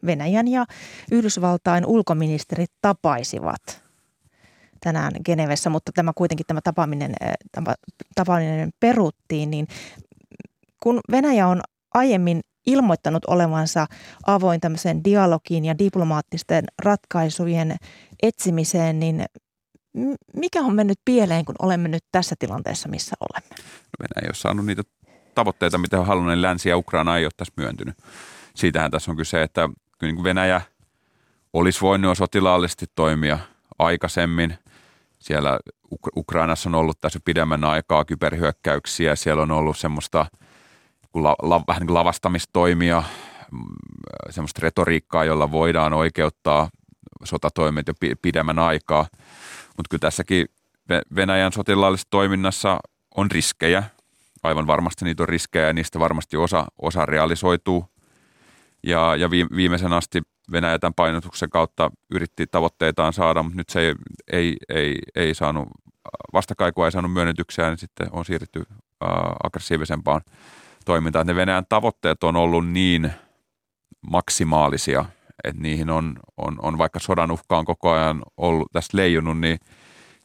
Venäjän ja Yhdysvaltain ulkoministerit tapaisivat tänään Genevessä, mutta tämä kuitenkin tämä tapaaminen, äh, tapaaminen peruttiin, niin kun Venäjä on aiemmin ilmoittanut olevansa avoin tämmöiseen dialogiin ja diplomaattisten ratkaisujen etsimiseen, niin mikä on mennyt pieleen, kun olemme nyt tässä tilanteessa, missä olemme?
Venäjä ei ole saanut niitä tavoitteita, mitä on halunnut, niin Länsi ja Ukraina ei ole tässä myöntynyt. Siitähän tässä on kyse, että niin Venäjä olisi voinut sotilaallisesti toimia aikaisemmin. Siellä Ukrainassa on ollut tässä pidemmän aikaa kyberhyökkäyksiä, siellä on ollut semmoista – la, la, vähän niin lavastamistoimia, mm, semmoista retoriikkaa, jolla voidaan oikeuttaa sotatoimet jo pidemmän aikaa. Mutta kyllä tässäkin Venäjän sotilaallisessa toiminnassa on riskejä. Aivan varmasti niitä on riskejä ja niistä varmasti osa, osa realisoituu. Ja, ja viimeisen asti Venäjä tämän painotuksen kautta yritti tavoitteitaan saada, mutta nyt se ei, ei, ei, ei saanut, vastakaikua ei saanut myönnytyksiä, niin sitten on siirrytty äh, aggressiivisempaan toimintaa, että ne Venäjän tavoitteet on ollut niin maksimaalisia, että niihin on, on, on vaikka sodan uhka on koko ajan ollut tässä leijunut, niin,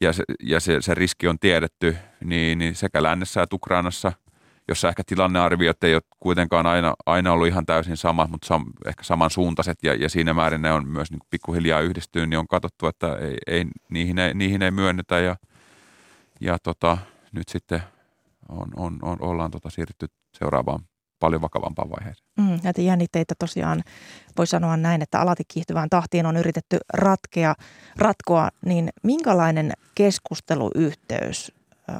ja, se, ja se, se riski on tiedetty, niin, niin sekä lännessä että Ukrainassa, jossa ehkä tilannearviot ei ole kuitenkaan aina, aina ollut ihan täysin sama, mutta sam, ehkä samansuuntaiset ja, ja siinä määrin ne on myös niin pikkuhiljaa yhdistynyt, niin on katsottu, että ei, ei, niihin, ei, niihin ei myönnetä ja, ja tota, nyt sitten on, on, on, ollaan tota siirrytty seuraavaan paljon vakavampaan vaiheeseen.
Mm, näitä jännitteitä tosiaan voi sanoa näin, että alati kiihtyvään tahtiin on yritetty ratkea, ratkoa, niin minkälainen keskusteluyhteys äh,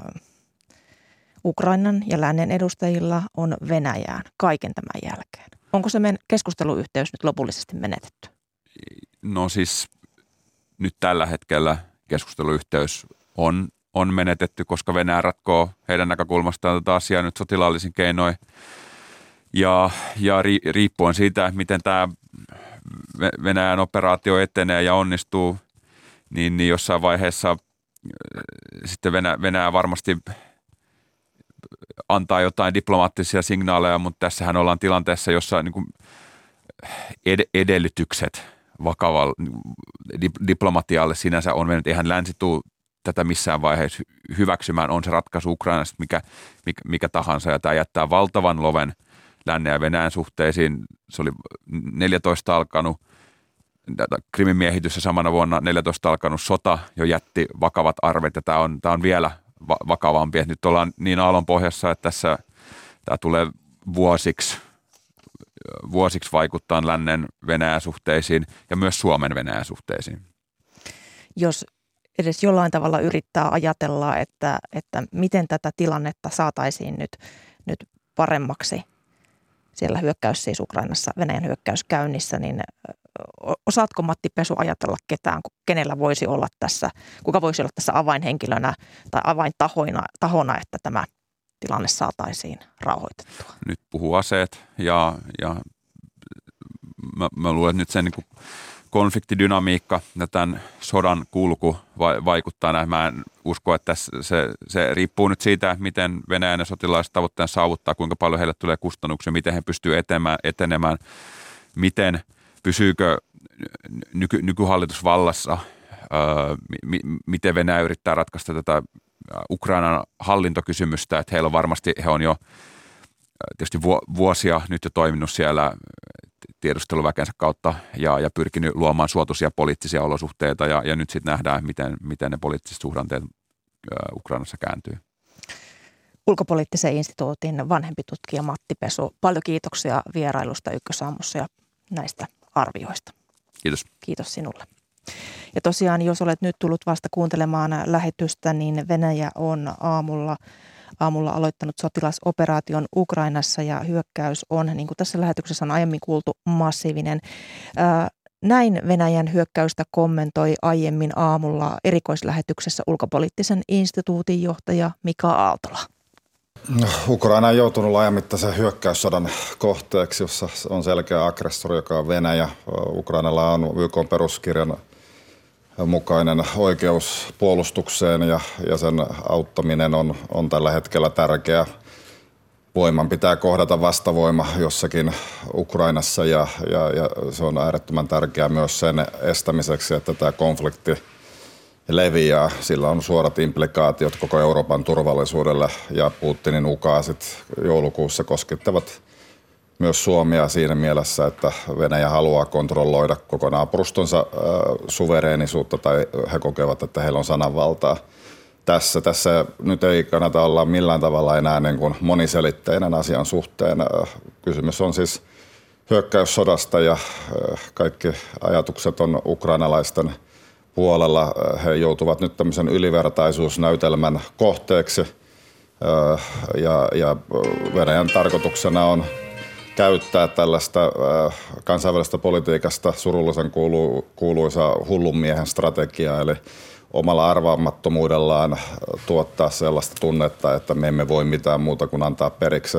Ukrainan ja lännen edustajilla on Venäjään kaiken tämän jälkeen? Onko se meidän keskusteluyhteys nyt lopullisesti menetetty?
No siis nyt tällä hetkellä keskusteluyhteys on on menetetty, koska Venäjä ratkoo heidän näkökulmastaan tätä asiaa nyt sotilaallisin keinoin. Ja, ja ri, riippuen siitä, miten tämä Venäjän operaatio etenee ja onnistuu, niin, niin jossain vaiheessa äh, sitten Venäjä, Venäjä varmasti antaa jotain diplomaattisia signaaleja, mutta tässähän ollaan tilanteessa, jossa niin kuin ed- edellytykset vakavalle diplomatialle sinänsä on mennyt. Eihän länsi tuu tätä missään vaiheessa hyväksymään, on se ratkaisu Ukrainasta mikä, mikä, mikä tahansa. Ja tämä jättää valtavan loven lännen ja Venäjän suhteisiin. Se oli 14 alkanut Krimin miehitys samana vuonna 14 alkanut sota jo jätti vakavat arvet ja tämä on, tämä on vielä va- vakavampi. Nyt ollaan niin aallon pohjassa, että tässä tämä tulee vuosiksi, vuosiksi vaikuttaa lännen Venäjän suhteisiin ja myös Suomen Venäjän suhteisiin.
Jos edes jollain tavalla yrittää ajatella, että, että miten tätä tilannetta saataisiin nyt, nyt paremmaksi siellä hyökkäys siis Ukrainassa, Venäjän hyökkäys käynnissä, niin osaatko Matti Pesu ajatella ketään, kenellä voisi olla tässä, kuka voisi olla tässä avainhenkilönä tai avaintahona, tahona, että tämä tilanne saataisiin rauhoitettua?
Nyt puhuu aseet ja, ja mä, mä luulen, että nyt sen niin konfliktidynamiikka ja tämän sodan kulku vaikuttaa näin. Mä en usko, että se, se riippuu nyt siitä, miten Venäjän ja sotilaiset tavoitteen saavuttaa, kuinka paljon heille tulee kustannuksia, miten he pystyvät etenemään, etenemään miten pysyykö nyky, nykyhallitus vallassa, öö, mi, miten Venäjä yrittää ratkaista tätä Ukrainan hallintokysymystä, että heillä on varmasti, he on jo tietysti vuosia nyt jo toiminut siellä tiedusteluväkensä kautta ja, ja pyrkinyt luomaan suotuisia poliittisia olosuhteita ja, ja nyt sitten nähdään, miten, miten ne poliittiset suhdanteet Ukrainassa kääntyy.
Ulkopoliittisen instituutin vanhempi tutkija Matti Pesu, paljon kiitoksia vierailusta Ykkösaamussa ja näistä arvioista.
Kiitos.
Kiitos sinulle. Ja tosiaan, jos olet nyt tullut vasta kuuntelemaan lähetystä, niin Venäjä on aamulla aamulla aloittanut sotilasoperaation Ukrainassa ja hyökkäys on, niin kuin tässä lähetyksessä on aiemmin kuultu, massiivinen. Näin Venäjän hyökkäystä kommentoi aiemmin aamulla erikoislähetyksessä ulkopoliittisen instituutin johtaja Mika Aaltola.
Ukraina on joutunut laajamittaisen hyökkäyssodan kohteeksi, jossa on selkeä aggressori, joka on Venäjä. Ukrainalla on YK peruskirjan mukainen oikeus puolustukseen ja, ja sen auttaminen on, on tällä hetkellä tärkeä. Voiman pitää kohdata vastavoima jossakin Ukrainassa ja, ja, ja se on äärettömän tärkeää myös sen estämiseksi, että tämä konflikti leviää. Sillä on suorat implikaatiot koko Euroopan turvallisuudelle ja Putinin ukaasit joulukuussa koskettavat myös Suomea siinä mielessä, että Venäjä haluaa kontrolloida koko naapurustonsa äh, suvereenisuutta tai he kokevat, että heillä on sananvaltaa. Tässä, tässä nyt ei kannata olla millään tavalla enää niin kuin moniselitteinen asian suhteen. Äh, kysymys on siis hyökkäyssodasta ja äh, kaikki ajatukset on ukrainalaisten puolella. He joutuvat nyt tämmöisen ylivertaisuusnäytelmän kohteeksi ja, ja Venäjän tarkoituksena on käyttää tällaista äh, kansainvälistä politiikasta surullisen kuulu, kuuluisa hullun miehen strategiaa, eli omalla arvaamattomuudellaan äh, tuottaa sellaista tunnetta, että me emme voi mitään muuta kuin antaa periksi.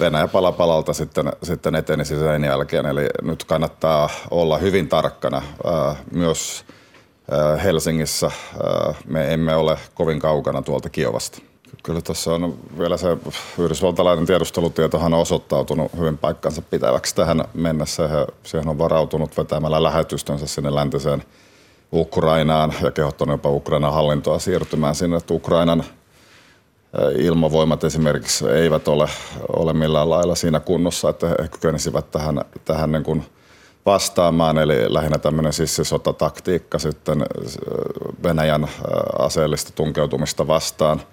Venäjä pala palalta sitten, sitten etenisi sen jälkeen, eli nyt kannattaa olla hyvin tarkkana äh, myös Helsingissä. Me emme ole kovin kaukana tuolta Kiovasta. Kyllä tuossa on vielä se yhdysvaltalainen tiedustelutietohan on osoittautunut hyvin paikkansa pitäväksi tähän mennessä. He, siihen on varautunut vetämällä lähetystönsä sinne läntiseen Ukrainaan ja kehottanut jopa Ukrainan hallintoa siirtymään sinne, että Ukrainan ilmavoimat esimerkiksi eivät ole, ole millään lailla siinä kunnossa, että he kykenisivät tähän, tähän niin kuin vastaamaan, eli lähinnä tämmöinen sissisotataktiikka sitten Venäjän aseellista tunkeutumista vastaan –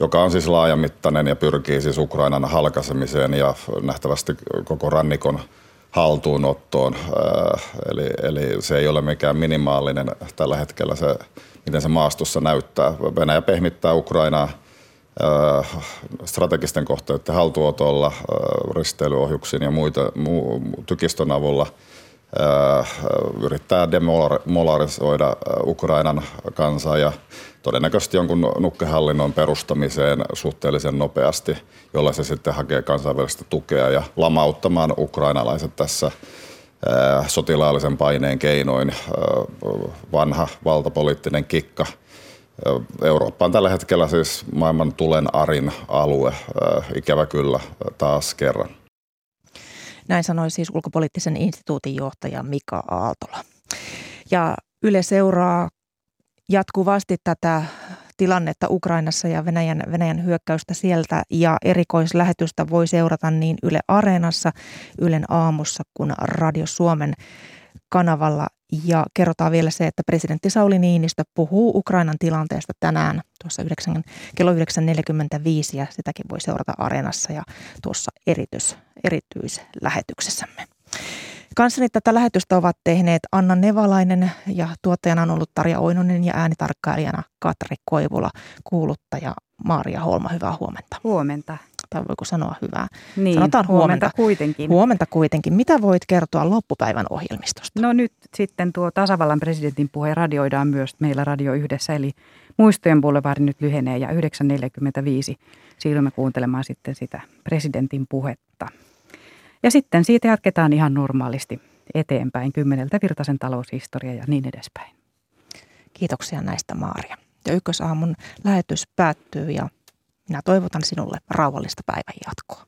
joka on siis laajamittainen ja pyrkii siis Ukrainan halkaisemiseen ja nähtävästi koko rannikon haltuunottoon. Äh, eli, eli se ei ole mikään minimaalinen tällä hetkellä se, miten se maastossa näyttää. Venäjä pehmittää Ukrainaa äh, strategisten kohteiden haltuotolla, äh, risteilyohjuksin ja muita mu, tykistön avulla – yrittää demolarisoida Ukrainan kansaa ja todennäköisesti jonkun nukkehallinnon perustamiseen suhteellisen nopeasti, jolla se sitten hakee kansainvälistä tukea ja lamauttamaan ukrainalaiset tässä sotilaallisen paineen keinoin. Vanha valtapoliittinen kikka. Eurooppa on tällä hetkellä siis maailman tulen arin alue, ikävä kyllä taas kerran.
Näin sanoi siis ulkopoliittisen instituutin johtaja Mika Aaltola. Ja Yle seuraa jatkuvasti tätä tilannetta Ukrainassa ja Venäjän, Venäjän hyökkäystä sieltä ja erikoislähetystä voi seurata niin Yle Areenassa, Ylen aamussa kuin Radio Suomen kanavalla. Ja kerrotaan vielä se, että presidentti Sauli Niinistö puhuu Ukrainan tilanteesta tänään tuossa 9, kello 9.45 ja sitäkin voi seurata Areenassa ja tuossa erityis, erityislähetyksessämme. Kanssani tätä lähetystä ovat tehneet Anna Nevalainen ja tuottajana on ollut Tarja Oinonen ja äänitarkkailijana Katri Koivula, kuuluttaja Maaria Holma. Hyvää huomenta.
Huomenta.
Tai voiko sanoa hyvää?
Niin, Sanotaan huomenta. huomenta kuitenkin.
Huomenta kuitenkin. Mitä voit kertoa loppupäivän ohjelmistosta?
No nyt sitten tuo tasavallan presidentin puhe radioidaan myös meillä Radio Yhdessä, eli Muistojen Boulevard nyt lyhenee ja 9.45 siirrymme kuuntelemaan sitten sitä presidentin puhetta. Ja sitten siitä jatketaan ihan normaalisti eteenpäin kymmeneltä Virtasen taloushistoria ja niin edespäin.
Kiitoksia näistä Maaria. Ja ykkösaamun lähetys päättyy ja minä toivotan sinulle rauhallista päivän jatkoa.